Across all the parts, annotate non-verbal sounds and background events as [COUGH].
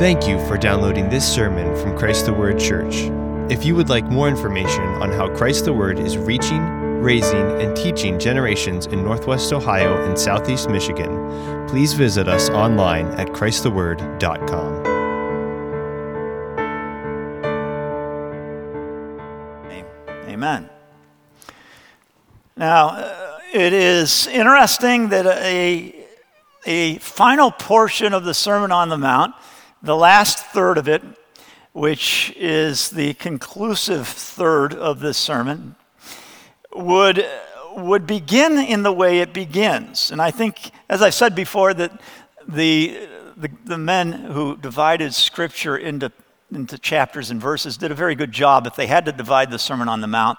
Thank you for downloading this sermon from Christ the Word Church. If you would like more information on how Christ the Word is reaching, raising, and teaching generations in Northwest Ohio and Southeast Michigan, please visit us online at ChristTheWord.com. Amen. Now, uh, it is interesting that a, a final portion of the Sermon on the Mount, the last third of it, which is the conclusive third of this sermon, would, would begin in the way it begins. And I think, as I said before, that the, the, the men who divided Scripture into, into chapters and verses did a very good job. If they had to divide the Sermon on the Mount,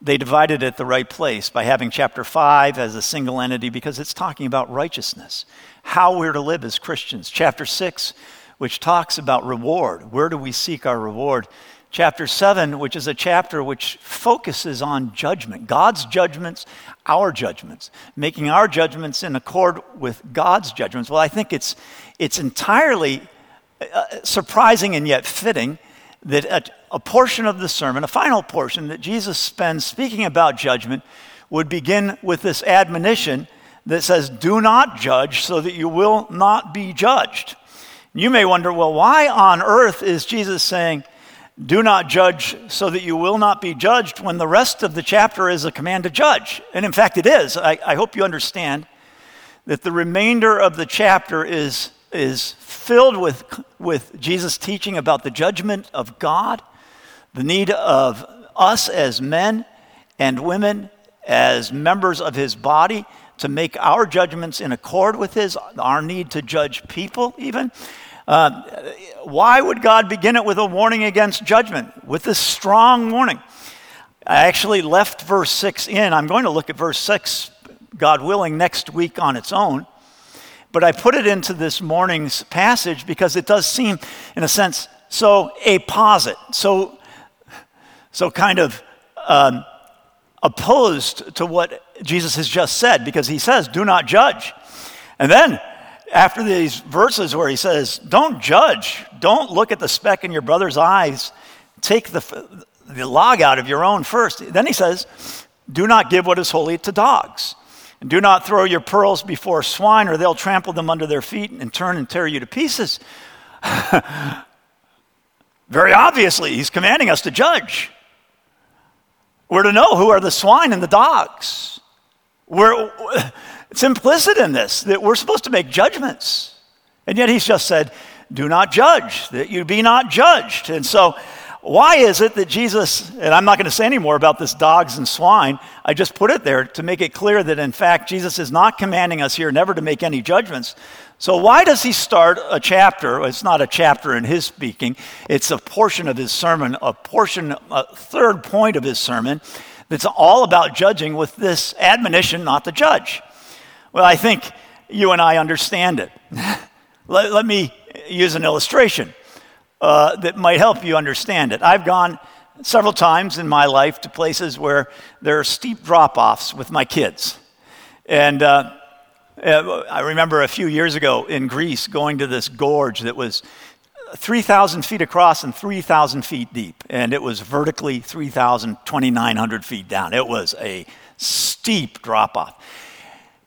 they divided it at the right place by having chapter 5 as a single entity because it's talking about righteousness, how we're to live as Christians. Chapter 6, which talks about reward, where do we seek our reward? Chapter 7, which is a chapter which focuses on judgment, God's judgments, our judgments, making our judgments in accord with God's judgments. Well, I think it's, it's entirely uh, surprising and yet fitting that a, a, portion of the sermon, a final portion that Jesus spends speaking about judgment, would begin with this admonition that says, Do not judge so that you will not be judged. You may wonder, well, why on earth is Jesus saying, Do not judge so that you will not be judged when the rest of the chapter is a command to judge? And in fact, it is. I, I hope you understand that the remainder of the chapter is is filled with, with Jesus teaching about the judgment of God, the need of us as men and women, as members of his body, to make our judgments in accord with his, our need to judge people, even. Uh, why would God begin it with a warning against judgment, with this strong warning? I actually left verse 6 in. I'm going to look at verse 6, God willing, next week on its own. But I put it into this morning's passage because it does seem, in a sense, so apposite, so, so kind of um, opposed to what Jesus has just said, because he says, Do not judge. And then, after these verses where he says, Don't judge, don't look at the speck in your brother's eyes, take the, the log out of your own first. Then he says, Do not give what is holy to dogs. And do not throw your pearls before swine, or they'll trample them under their feet and turn and tear you to pieces. [LAUGHS] Very obviously, he's commanding us to judge. We're to know who are the swine and the dogs. We're, it's implicit in this that we're supposed to make judgments. And yet he's just said, do not judge, that you be not judged. And so why is it that Jesus, and I'm not going to say any more about this dogs and swine, I just put it there to make it clear that in fact Jesus is not commanding us here never to make any judgments. So why does he start a chapter? It's not a chapter in his speaking, it's a portion of his sermon, a portion, a third point of his sermon that's all about judging with this admonition not to judge. Well, I think you and I understand it. [LAUGHS] let, let me use an illustration uh, that might help you understand it. I've gone several times in my life to places where there are steep drop offs with my kids. And uh, uh I remember a few years ago in Greece going to this gorge that was 3,000 feet across and 3,000 feet deep. And it was vertically 3,000, 2,900 feet down. It was a steep drop off.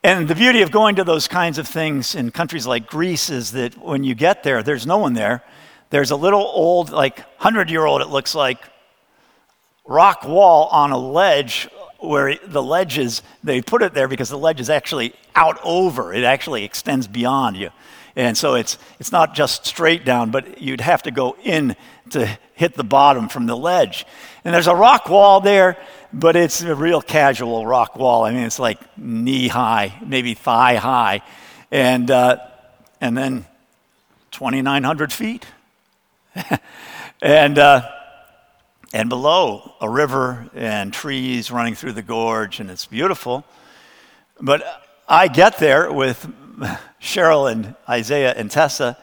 And the beauty of going to those kinds of things in countries like Greece is that when you get there, there's no one there. There's a little old, like 100 year old, it looks like, rock wall on a ledge where the ledge is, they put it there because the ledge is actually out over. It actually extends beyond you. And so it's, it's not just straight down, but you'd have to go in to hit the bottom from the ledge. And there's a rock wall there, but it's a real casual rock wall. I mean, it's like knee high, maybe thigh high. And, uh, and then 2,900 feet. [LAUGHS] and, uh, and below, a river and trees running through the gorge, and it's beautiful. But I get there with [LAUGHS] Cheryl and Isaiah and Tessa,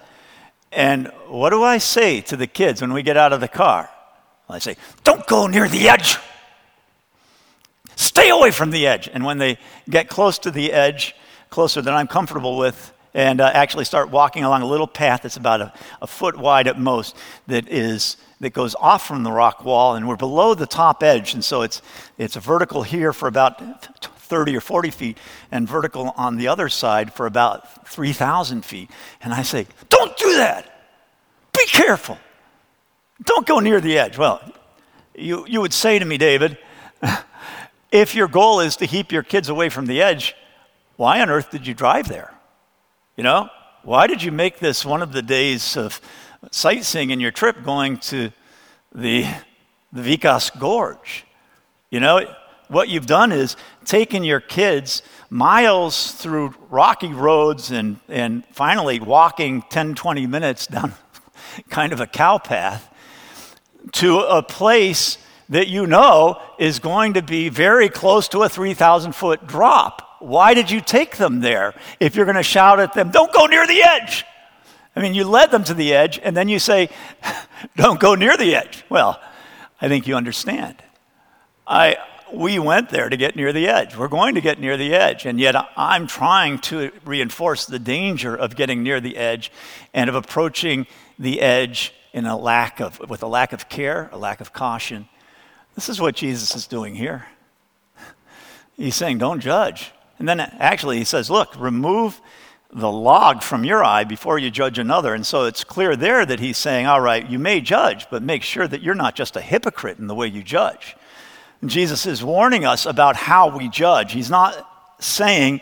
and what do I say to the kids when we get out of the car? I say, Don't go near the edge. Stay away from the edge. And when they get close to the edge, closer than I'm comfortable with, and uh, actually start walking along a little path that's about a, a foot wide at most that is that goes off from the rock wall, and we're below the top edge, and so it's it's vertical here for about 30 or 40 feet, and vertical on the other side for about 3,000 feet. And I say, "Don't do that. Be careful. Don't go near the edge." Well, you you would say to me, David, [LAUGHS] if your goal is to keep your kids away from the edge, why on earth did you drive there? You know, why did you make this one of the days of sightseeing in your trip going to the, the Vikos Gorge? You know, what you've done is taken your kids miles through rocky roads and, and finally walking 10, 20 minutes down [LAUGHS] kind of a cow path to a place that you know is going to be very close to a 3,000 foot drop. Why did you take them there if you're going to shout at them, don't go near the edge? I mean, you led them to the edge, and then you say, [LAUGHS] don't go near the edge. Well, I think you understand. I, we went there to get near the edge. We're going to get near the edge, and yet I'm trying to reinforce the danger of getting near the edge and of approaching the edge in a lack of, with a lack of care, a lack of caution. This is what Jesus is doing here. He's saying, don't judge. And then actually he says, look, remove the log from your eye before you judge another. And so it's clear there that he's saying, all right, you may judge, but make sure that you're not just a hypocrite in the way you judge. Jesus is warning us about how we judge. He's not saying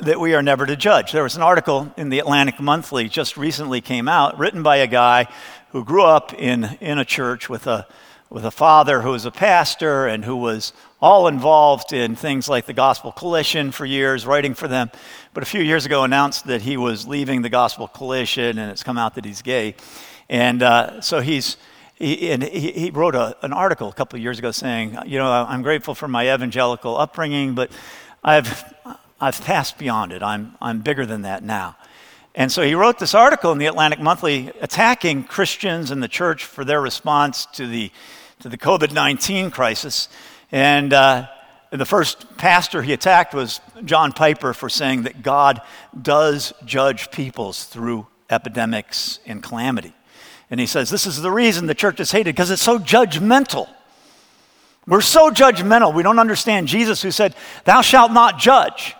that we are never to judge. There was an article in the Atlantic Monthly just recently came out, written by a guy who grew up in, in a church with a with a father who was a pastor and who was all involved in things like the Gospel Coalition for years, writing for them, but a few years ago announced that he was leaving the Gospel Coalition and it's come out that he's gay. And uh, so he's, he, and he, he wrote a, an article a couple of years ago saying, you know, I'm grateful for my evangelical upbringing, but I've, I've passed beyond it. I'm, I'm bigger than that now. And so he wrote this article in the Atlantic Monthly attacking Christians and the church for their response to the, to the COVID 19 crisis. And uh, the first pastor he attacked was John Piper for saying that God does judge peoples through epidemics and calamity. And he says this is the reason the church is hated because it's so judgmental. We're so judgmental. We don't understand Jesus who said, Thou shalt not judge.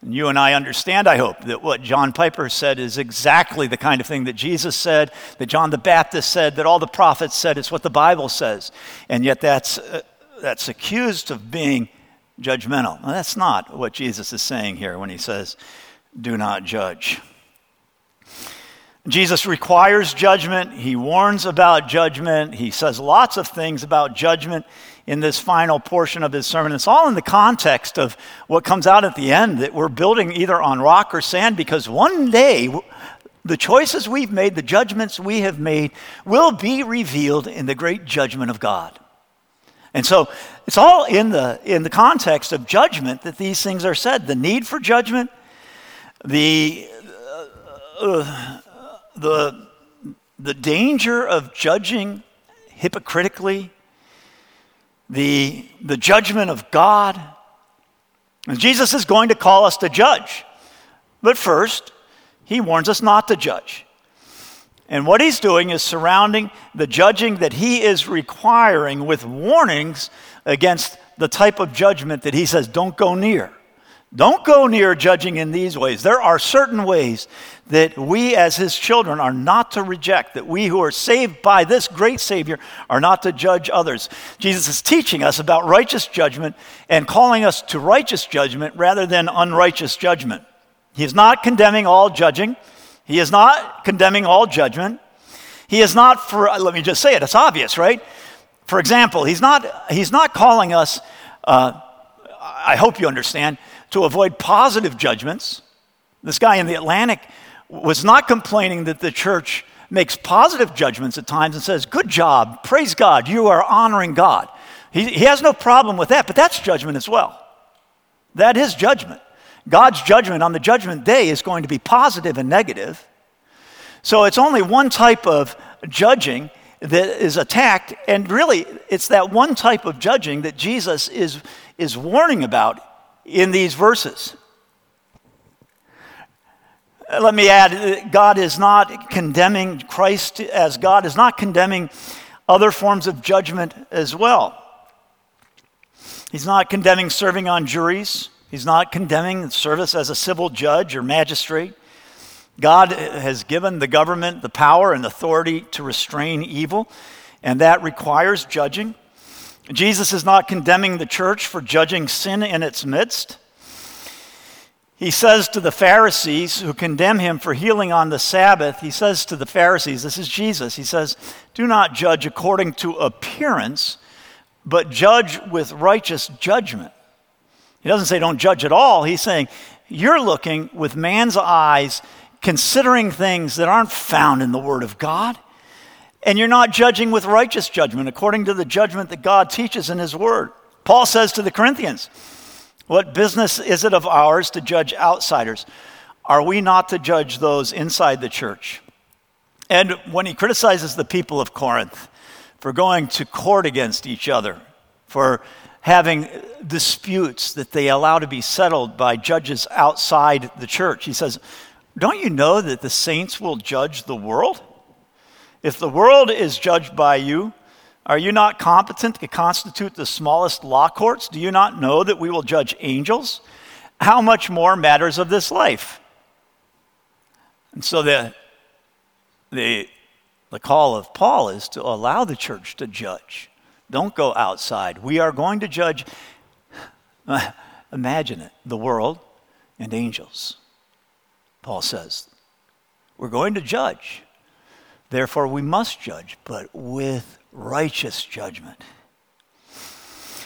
And you and I understand, I hope, that what John Piper said is exactly the kind of thing that Jesus said, that John the Baptist said, that all the prophets said. It's what the Bible says. And yet that's, uh, that's accused of being judgmental. Well, that's not what Jesus is saying here when he says, do not judge. Jesus requires judgment. He warns about judgment. He says lots of things about judgment in this final portion of his sermon. It's all in the context of what comes out at the end that we're building either on rock or sand because one day the choices we've made, the judgments we have made, will be revealed in the great judgment of God. And so it's all in the, in the context of judgment that these things are said the need for judgment, the, uh, uh, the, the danger of judging hypocritically, the, the judgment of God. And Jesus is going to call us to judge. But first, he warns us not to judge. And what he's doing is surrounding the judging that he is requiring with warnings against the type of judgment that he says, don't go near. Don't go near judging in these ways. There are certain ways that we, as his children, are not to reject, that we who are saved by this great Savior are not to judge others. Jesus is teaching us about righteous judgment and calling us to righteous judgment rather than unrighteous judgment. He is not condemning all judging, he is not condemning all judgment. He is not for, let me just say it, it's obvious, right? For example, he's not, he's not calling us, uh, I hope you understand, to avoid positive judgments. This guy in the Atlantic was not complaining that the church makes positive judgments at times and says, Good job, praise God, you are honoring God. He, he has no problem with that, but that's judgment as well. That is judgment. God's judgment on the judgment day is going to be positive and negative. So it's only one type of judging that is attacked, and really it's that one type of judging that Jesus is, is warning about in these verses. uh, let me add, God is not condemning Christ as God is not condemning other forms of judgment as well. He's not condemning serving on juries. He's not condemning service as a civil judge or magistrate. God has given the government the power and authority to restrain evil, and that requires judging. Jesus is not condemning the church for judging sin in its midst. He says to the Pharisees who condemn him for healing on the Sabbath, he says to the Pharisees, this is Jesus, he says, Do not judge according to appearance, but judge with righteous judgment. He doesn't say don't judge at all. He's saying you're looking with man's eyes, considering things that aren't found in the Word of God. And you're not judging with righteous judgment according to the judgment that God teaches in His Word. Paul says to the Corinthians, what business is it of ours to judge outsiders? Are we not to judge those inside the church? And when he criticizes the people of Corinth for going to court against each other, for having disputes that they allow to be settled by judges outside the church, he says, Don't you know that the saints will judge the world? If the world is judged by you, are you not competent to constitute the smallest law courts? Do you not know that we will judge angels? How much more matters of this life? And so the, the, the call of Paul is to allow the church to judge. Don't go outside. We are going to judge, [SIGHS] imagine it, the world and angels. Paul says, We're going to judge. Therefore, we must judge, but with righteous judgment.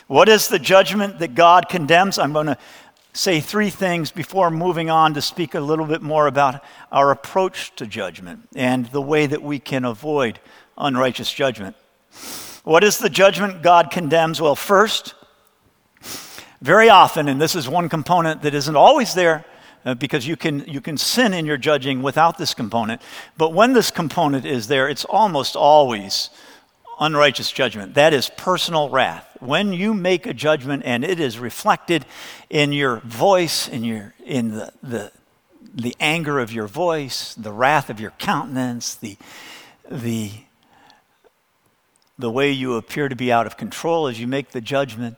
What is the judgment that God condemns? I'm going to say three things before moving on to speak a little bit more about our approach to judgment and the way that we can avoid unrighteous judgment. What is the judgment God condemns? Well, first, very often, and this is one component that isn't always there, uh, because you can, you can sin in your judging without this component. But when this component is there, it's almost always unrighteous judgment. That is personal wrath. When you make a judgment and it is reflected in your voice, in, your, in the, the, the anger of your voice, the wrath of your countenance, the, the, the way you appear to be out of control as you make the judgment,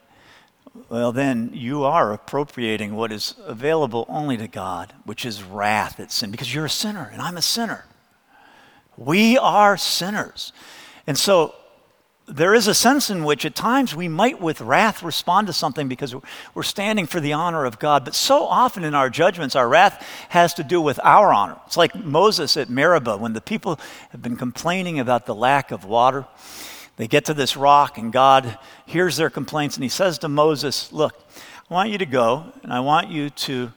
well, then you are appropriating what is available only to God, which is wrath at sin, because you're a sinner and I'm a sinner. We are sinners. And so there is a sense in which at times we might with wrath respond to something because we're standing for the honor of God. But so often in our judgments, our wrath has to do with our honor. It's like Moses at Meribah when the people have been complaining about the lack of water. They get to this rock, and God hears their complaints, and he says to Moses, Look, I want you to go, and I want you to,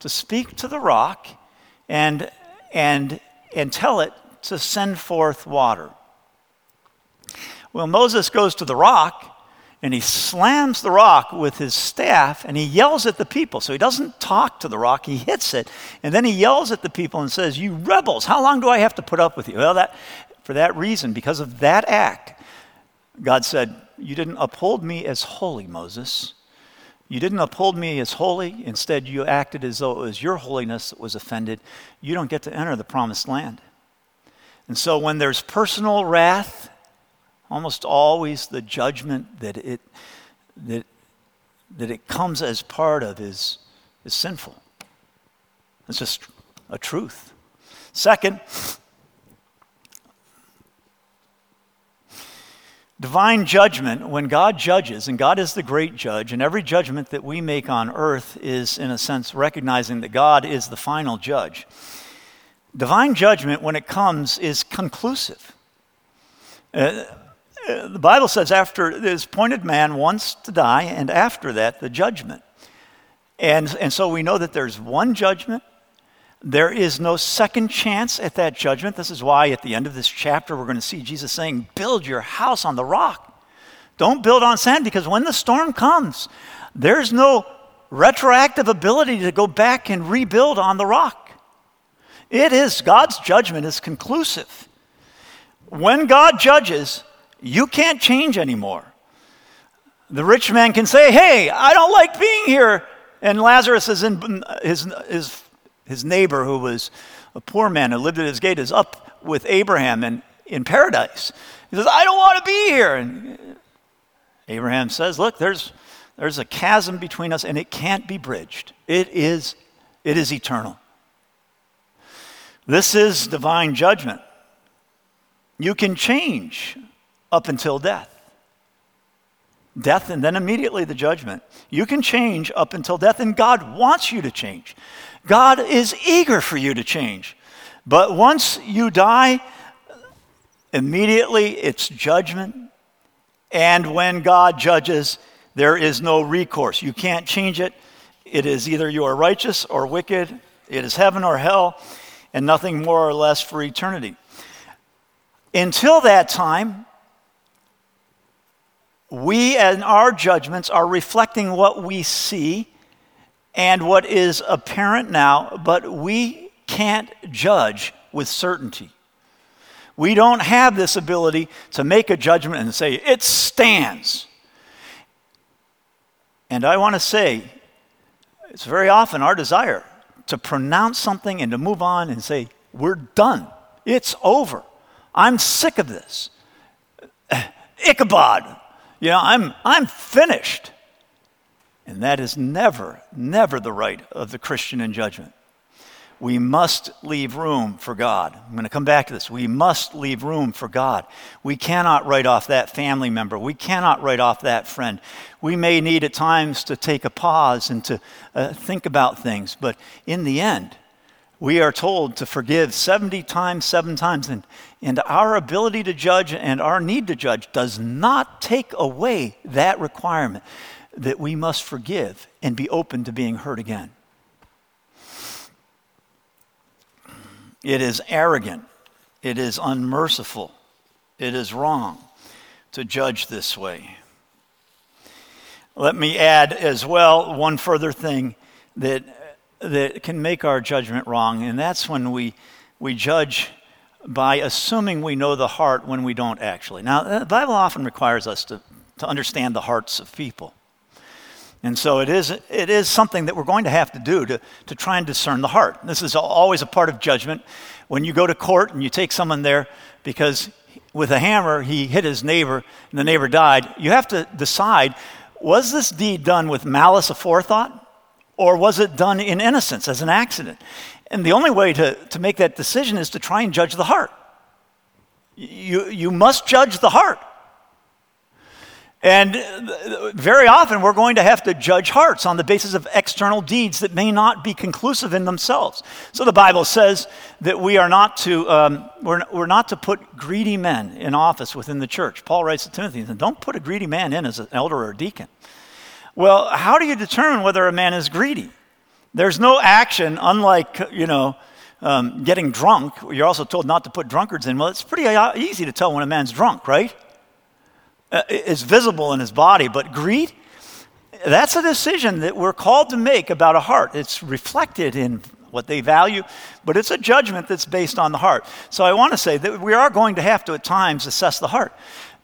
to speak to the rock and, and, and tell it to send forth water. Well, Moses goes to the rock and he slams the rock with his staff and he yells at the people. So he doesn't talk to the rock, he hits it. And then he yells at the people and says, You rebels, how long do I have to put up with you? Well, that, for that reason, because of that act, God said, You didn't uphold me as holy, Moses. You didn't uphold me as holy. Instead, you acted as though it was your holiness that was offended. You don't get to enter the promised land. And so, when there's personal wrath almost always the judgment that it, that, that it comes as part of is, is sinful. It's just a truth. Second, divine judgment, when God judges, and God is the great judge, and every judgment that we make on earth is, in a sense, recognizing that God is the final judge. Divine judgment, when it comes, is conclusive. Uh, the Bible says after this appointed man wants to die, and after that, the judgment. And, and so we know that there's one judgment. There is no second chance at that judgment. This is why at the end of this chapter, we're going to see Jesus saying, Build your house on the rock. Don't build on sand because when the storm comes, there's no retroactive ability to go back and rebuild on the rock. It is, God's judgment is conclusive. When God judges, you can't change anymore. The rich man can say, Hey, I don't like being here. And Lazarus is in his, his, his neighbor, who was a poor man who lived at his gate, is up with Abraham in, in paradise. He says, I don't want to be here. And Abraham says, Look, there's, there's a chasm between us, and it can't be bridged. It is, it is eternal. This is divine judgment. You can change up until death. Death and then immediately the judgment. You can change up until death, and God wants you to change. God is eager for you to change. But once you die, immediately it's judgment. And when God judges, there is no recourse. You can't change it. It is either you are righteous or wicked, it is heaven or hell, and nothing more or less for eternity. Until that time, we and our judgments are reflecting what we see and what is apparent now, but we can't judge with certainty. We don't have this ability to make a judgment and say, it stands. And I want to say, it's very often our desire to pronounce something and to move on and say, we're done. It's over. I'm sick of this. Ichabod. You know, I'm, I'm finished. And that is never, never the right of the Christian in judgment. We must leave room for God. I'm going to come back to this. We must leave room for God. We cannot write off that family member. We cannot write off that friend. We may need at times to take a pause and to uh, think about things, but in the end, we are told to forgive 70 times, seven times. And, and our ability to judge and our need to judge does not take away that requirement that we must forgive and be open to being hurt again. It is arrogant, it is unmerciful, it is wrong to judge this way. Let me add as well one further thing that that can make our judgment wrong, and that's when we, we judge by assuming we know the heart when we don't actually. Now, the Bible often requires us to, to understand the hearts of people. And so it is, it is something that we're going to have to do to, to try and discern the heart. This is always a part of judgment. When you go to court and you take someone there because with a hammer he hit his neighbor and the neighbor died, you have to decide was this deed done with malice aforethought? Or was it done in innocence as an accident? And the only way to, to make that decision is to try and judge the heart. You, you must judge the heart. And very often we're going to have to judge hearts on the basis of external deeds that may not be conclusive in themselves. So the Bible says that we are not to, um, we're, we're not to put greedy men in office within the church. Paul writes to Timothy, and don't put a greedy man in as an elder or a deacon. Well, how do you determine whether a man is greedy? There's no action, unlike, you know, um, getting drunk. You're also told not to put drunkards in. Well, it's pretty uh, easy to tell when a man's drunk, right? Uh, it's visible in his body, but greed, that's a decision that we're called to make about a heart. It's reflected in what they value, but it's a judgment that's based on the heart. So I want to say that we are going to have to at times assess the heart.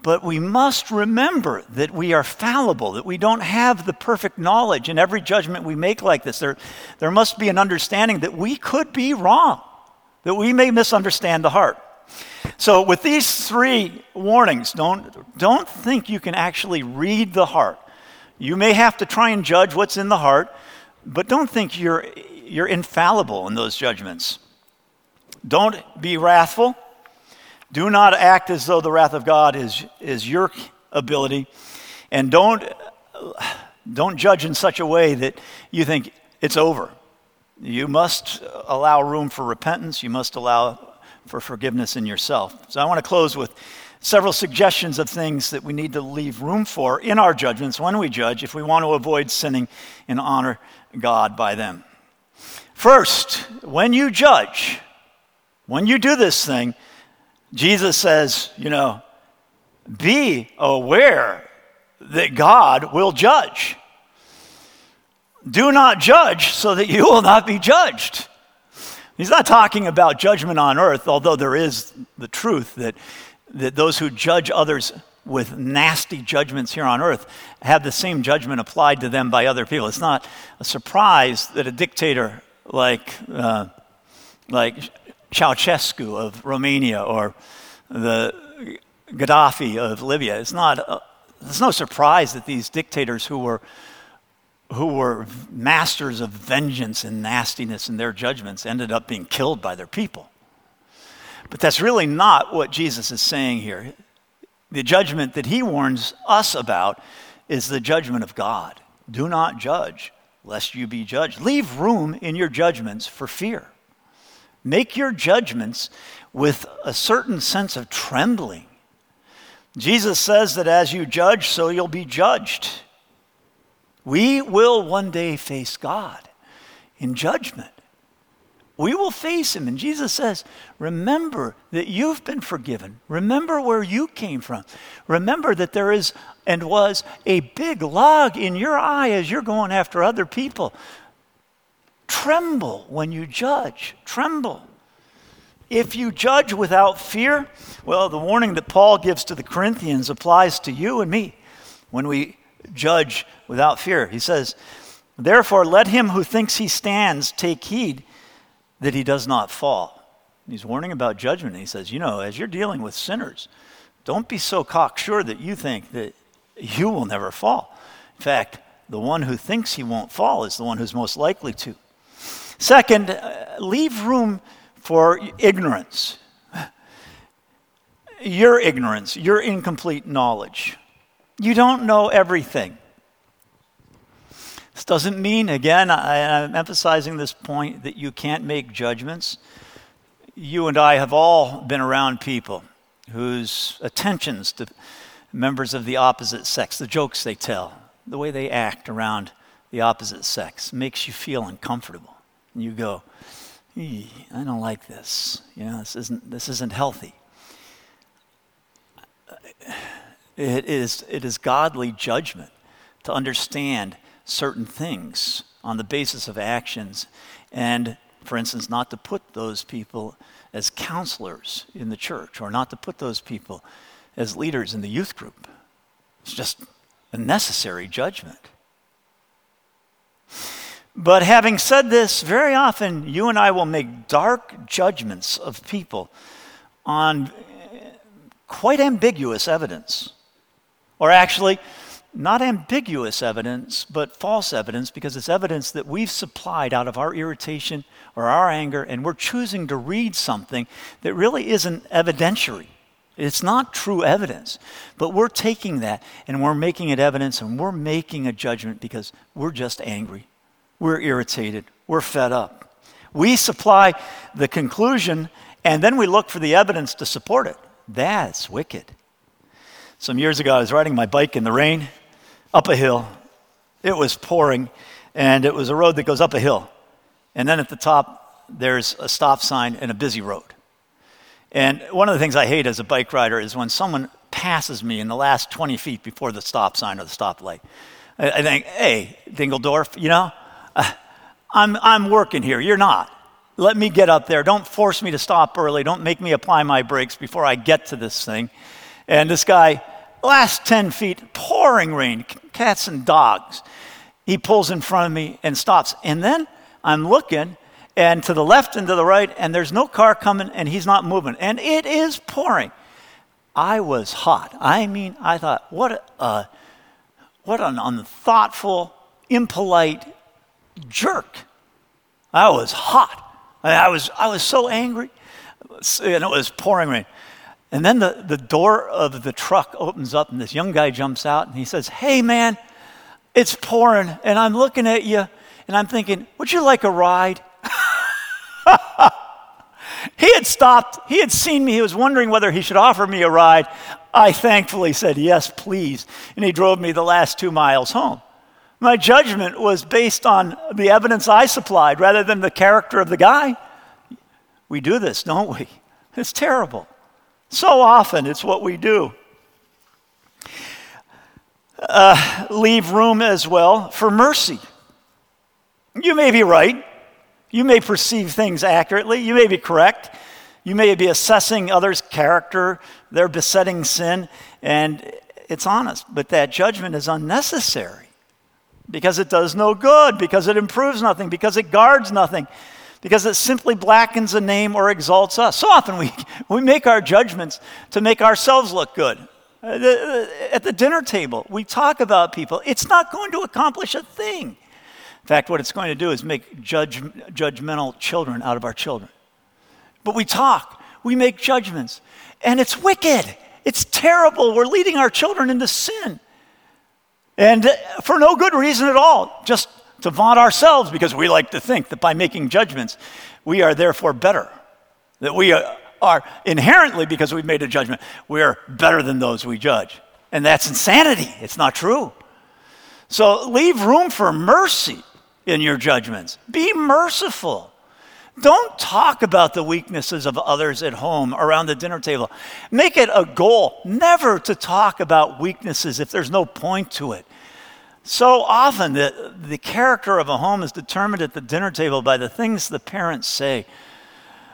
But we must remember that we are fallible, that we don't have the perfect knowledge. In every judgment we make like this, there, there must be an understanding that we could be wrong, that we may misunderstand the heart. So, with these three warnings, don't, don't think you can actually read the heart. You may have to try and judge what's in the heart, but don't think you're, you're infallible in those judgments. Don't be wrathful. Do not act as though the wrath of God is, is your ability. And don't, don't judge in such a way that you think it's over. You must allow room for repentance. You must allow for forgiveness in yourself. So I want to close with several suggestions of things that we need to leave room for in our judgments when we judge if we want to avoid sinning and honor God by them. First, when you judge, when you do this thing, Jesus says, you know, be aware that God will judge. Do not judge so that you [LAUGHS] will not be judged. He's not talking about judgment on earth, although there is the truth that, that those who judge others with nasty judgments here on earth have the same judgment applied to them by other people. It's not a surprise that a dictator like, uh, like Ceausescu of Romania or the Gaddafi of Libya. It's not, uh, it's no surprise that these dictators who were, who were masters of vengeance and nastiness in their judgments ended up being killed by their people. But that's really not what Jesus is saying here. The judgment that he warns us about is the judgment of God. Do not judge, lest you be judged. Leave room in your judgments for fear. Make your judgments with a certain sense of trembling. Jesus says that as you judge, so you'll be judged. We will one day face God in judgment. We will face him. And Jesus says, Remember that you've been forgiven. Remember where you came from. Remember that there is and was a big log in your eye as you're going after other people. Tremble when you judge. Tremble. If you judge without fear, well, the warning that Paul gives to the Corinthians applies to you and me when we judge without fear. He says, Therefore, let him who thinks he stands take heed that he does not fall. He's warning about judgment. He says, You know, as you're dealing with sinners, don't be so cocksure that you think that you will never fall. In fact, the one who thinks he won't fall is the one who's most likely to. Second, uh, leave room for ignorance. Your ignorance, your incomplete knowledge. You don't know everything. This doesn't mean, again, I, am emphasizing this point, that you can't make judgments. You and I have all been around people whose attentions to members of the opposite sex, the jokes they tell, the way they act around the opposite sex makes you feel uncomfortable. And you go, I don't like this. You know, this isn't, this isn't healthy. Uh, it is, it is godly judgment to understand certain things on the basis of actions and, for instance, not to put those people as counselors in the church or not to put those people as leaders in the youth group. It's just a necessary judgment. But having said this, very often you and I will make dark judgments of people on quite ambiguous evidence. Or actually, not ambiguous evidence, but false evidence, because it's evidence that we've supplied out of our irritation or our anger, and we're choosing to read something that really isn't evidentiary. It's not true evidence, but we're taking that and we're making it evidence and we're making a judgment because we're just angry. We're irritated. We're fed up. We supply the conclusion and then we look for the evidence to support it. That's wicked. Some years ago, I was riding my bike in the rain up a hill. It was pouring, and it was a road that goes up a hill. And then at the top, there's a stop sign and a busy road. And one of the things I hate as a bike rider is when someone passes me in the last 20 feet before the stop sign or the stop light. I, think, hey, Dingeldorf, you know, [SIGHS] I'm, I'm working here. You're not. Let me get up there. Don't force me to stop early. Don't make me apply my brakes before I get to this thing. And this guy, last 10 feet, pouring rain, cats and dogs. He pulls in front of me and stops. And then I'm looking, and to the left and to the right, and there's no car coming, and he's not moving. And it is pouring. I was hot. I mean, I thought, what a, what an unthoughtful, impolite jerk. I was hot. I was, I was so angry, and it was pouring rain. And then the, the door of the truck opens up, and this young guy jumps out, and he says, Hey, man, it's pouring. And I'm looking at you, and I'm thinking, Would you like a ride? [LAUGHS] he had stopped. He had seen me. He was wondering whether he should offer me a ride. I thankfully said, Yes, please. And he drove me the last two miles home. My judgment was based on the evidence I supplied rather than the character of the guy. We do this, don't we? [LAUGHS] It's terrible. So often, it's what we do. Uh, leave room as well for mercy. You may be right. You may perceive things accurately. You may be correct. You may be assessing others' character, their besetting sin, and it's honest, but that judgment is unnecessary. Because it does no good, because it improves nothing, because it guards nothing, because it simply blackens a name or exalts us. So often we, [LAUGHS] we make our judgments to make ourselves look good. Uh, at the dinner table, we talk about people. It's not going to accomplish a thing. In fact, what it's going to do is make judge, judgmental children out of our children. But we talk, we make judgments, and it's wicked. It's terrible. We're leading our children into sin. And for no good reason at all, just to vaunt ourselves because we like to think that by making judgments, we are therefore better. That we are inherently, because we've made a judgment, we are better than those we judge. And that's insanity. It's not true. So leave room for mercy in your judgments. Be merciful. Don't talk about the weaknesses of others at home around the dinner table. Make it a goal never to talk about weaknesses if there's no point to it. So often, the, the character of a home is determined at the dinner table by the things the parents say.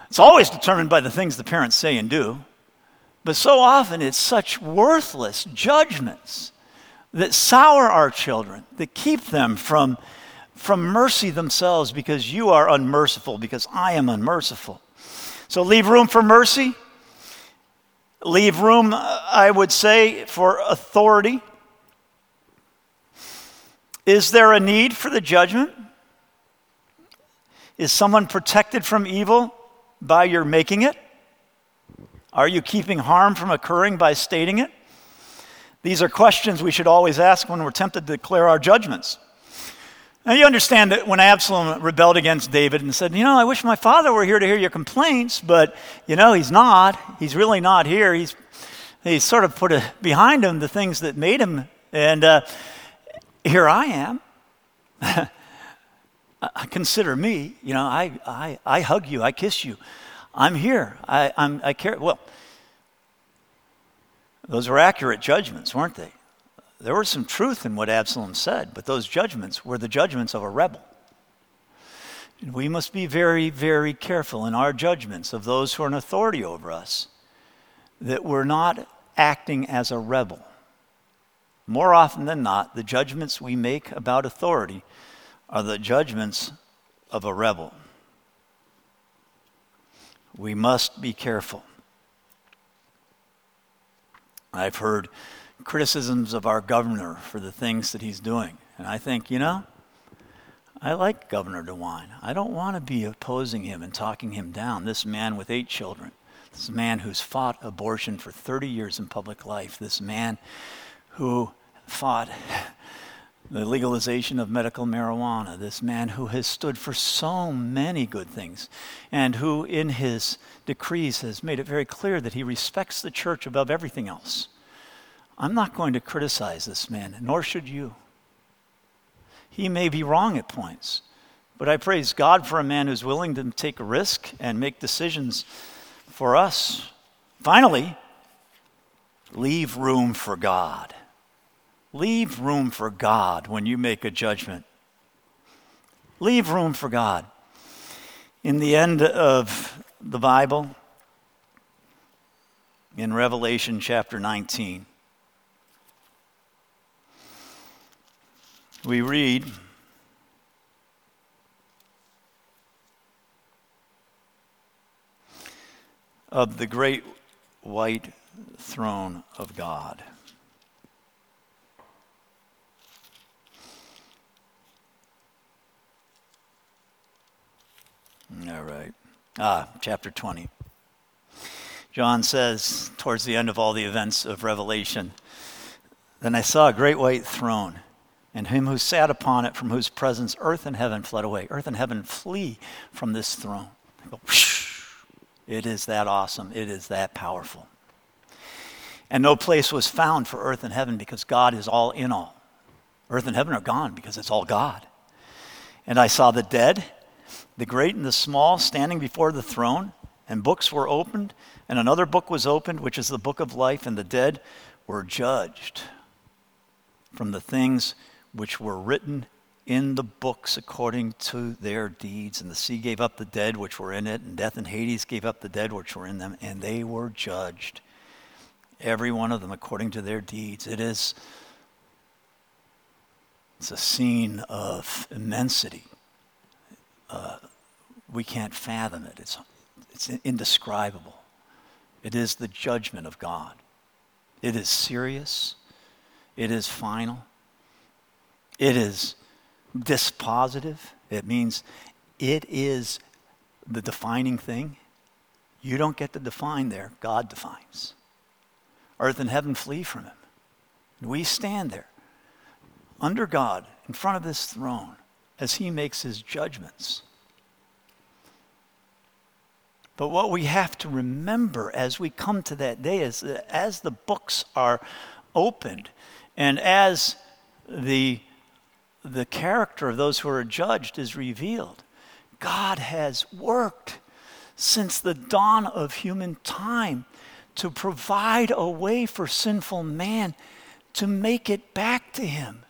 It's always determined by the things the parents say and do. But so often, it's such worthless judgments that sour our children, that keep them from from mercy themselves because you are unmerciful, because I am unmerciful. So leave room for mercy. Leave room, I would say, for authority. Is there a need for the judgment? Is someone protected from evil by your making it? Are you keeping harm from occurring by stating it? These are questions we should always ask when we're tempted to declare our judgments. Now, you understand that when Absalom rebelled against David and said, You know, I wish my father were here to hear your complaints, but, you know, he's not. He's really not here. He's, he's sort of put a, behind him the things that made him. And uh, here I am. [LAUGHS] Consider me. You know, I, I, I hug you, I kiss you. I'm here. I, I'm, I care. Well, those were accurate judgments, weren't they? There was some truth in what Absalom said, but those judgments were the judgments of a rebel. And we must be very, very careful in our judgments of those who are in authority over us that we're not acting as a rebel. More often than not, the judgments we make about authority are the judgments of a rebel. We must be careful. I've heard criticisms of our governor for the things that he's doing. And I think, you know, I like Governor DeWine. I don't want to be opposing him and talking him down. This man with eight children, this man who's fought abortion for 30 years in public life, this man who fought [LAUGHS] the legalization of medical marijuana, this man who has stood for so many good things, and who in his decrees has made it very clear that he respects the church above everything else. I'm not going to criticize this man, nor should you. He may be wrong at points, but I praise God for a man who's willing to take a risk and make decisions for us. Finally, leave room for God. Leave room for God when you make a judgment. Leave room for God. In the end of the Bible, in Revelation chapter 19, we read of the great white throne of God. All right. Ah, chapter 20. John says, towards the end of all the events of Revelation, Then I saw a great white throne and him who sat upon it, from whose presence earth and heaven fled away. Earth and heaven flee from this throne. It is that awesome. It is that powerful. And no place was found for earth and heaven because God is all in all. Earth and heaven are gone because it's all God. And I saw the dead, the great and the small, standing before the throne, and books were opened, and another book was opened, which is the book of life, and the dead were judged from the things which were written in the books according to their deeds. And the sea gave up the dead which were in it, and death and Hades gave up the dead which were in them, and they were judged, every one of them according to their deeds. It is It's a scene of immensity. Uh, we can't fathom it, it's, it's indescribable. It is the judgment of God. It is serious, it is final, it is dispositive. It means it is the defining thing. You don't get to define there, God defines. Earth and heaven flee from him. We stand there under God in front of this throne as he makes his judgments. But what we have to remember as we come to that day is that as the books are opened and as the, the character of those who are judged is revealed, God has worked since the dawn of human time to provide a way for sinful man to make it back to him.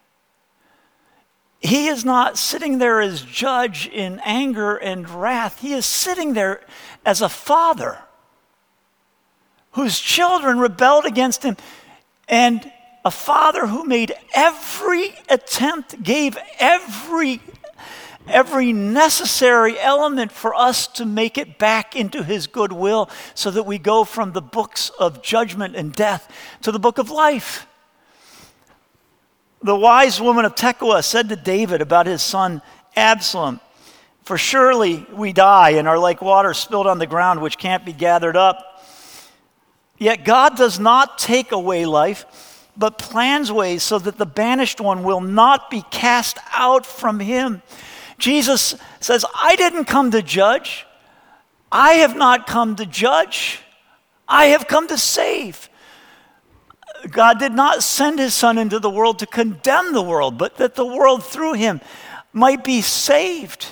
He is not sitting there as judge in anger and wrath. He is sitting there as a father whose children rebelled against him, and a father who made every attempt, gave every every necessary element for us to make it back into his goodwill so that we go from the books of judgment and death to the book of life. The wise woman of Tekoa said to David about his son Absalom, For surely we die and are like water spilled on the ground, which can't be gathered up. Yet God does not take away life, but plans ways so that the banished one will not be cast out from him. Jesus says, I didn't come to judge. I have not come to judge. I have come to save. God did not send his son into the world to condemn the world, but that the world through him might be saved.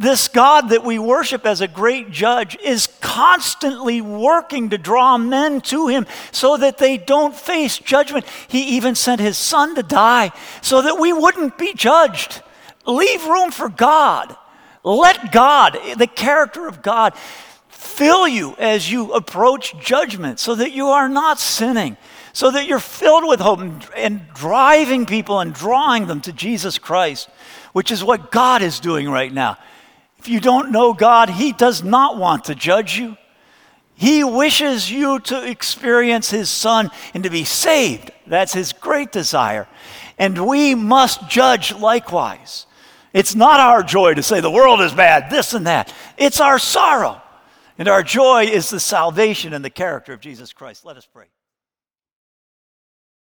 This God that we worship as a great judge is constantly working to draw men to him so that they don't face judgment. He even sent his son to die so that we wouldn't be judged. Leave room for God. Let God, the character of God, fill you as you approach judgment so that you are not sinning, so that you're filled with hope and, driving people and drawing them to Jesus Christ, which is what God is doing right now. If you don't know God, He does not want to judge you. He wishes you to experience His Son and to be saved. That's His great desire. And we must judge likewise. It's not our joy to say the world is bad, this and that. It's our sorrow and our joy is the salvation and the character of Jesus Christ. Let us pray.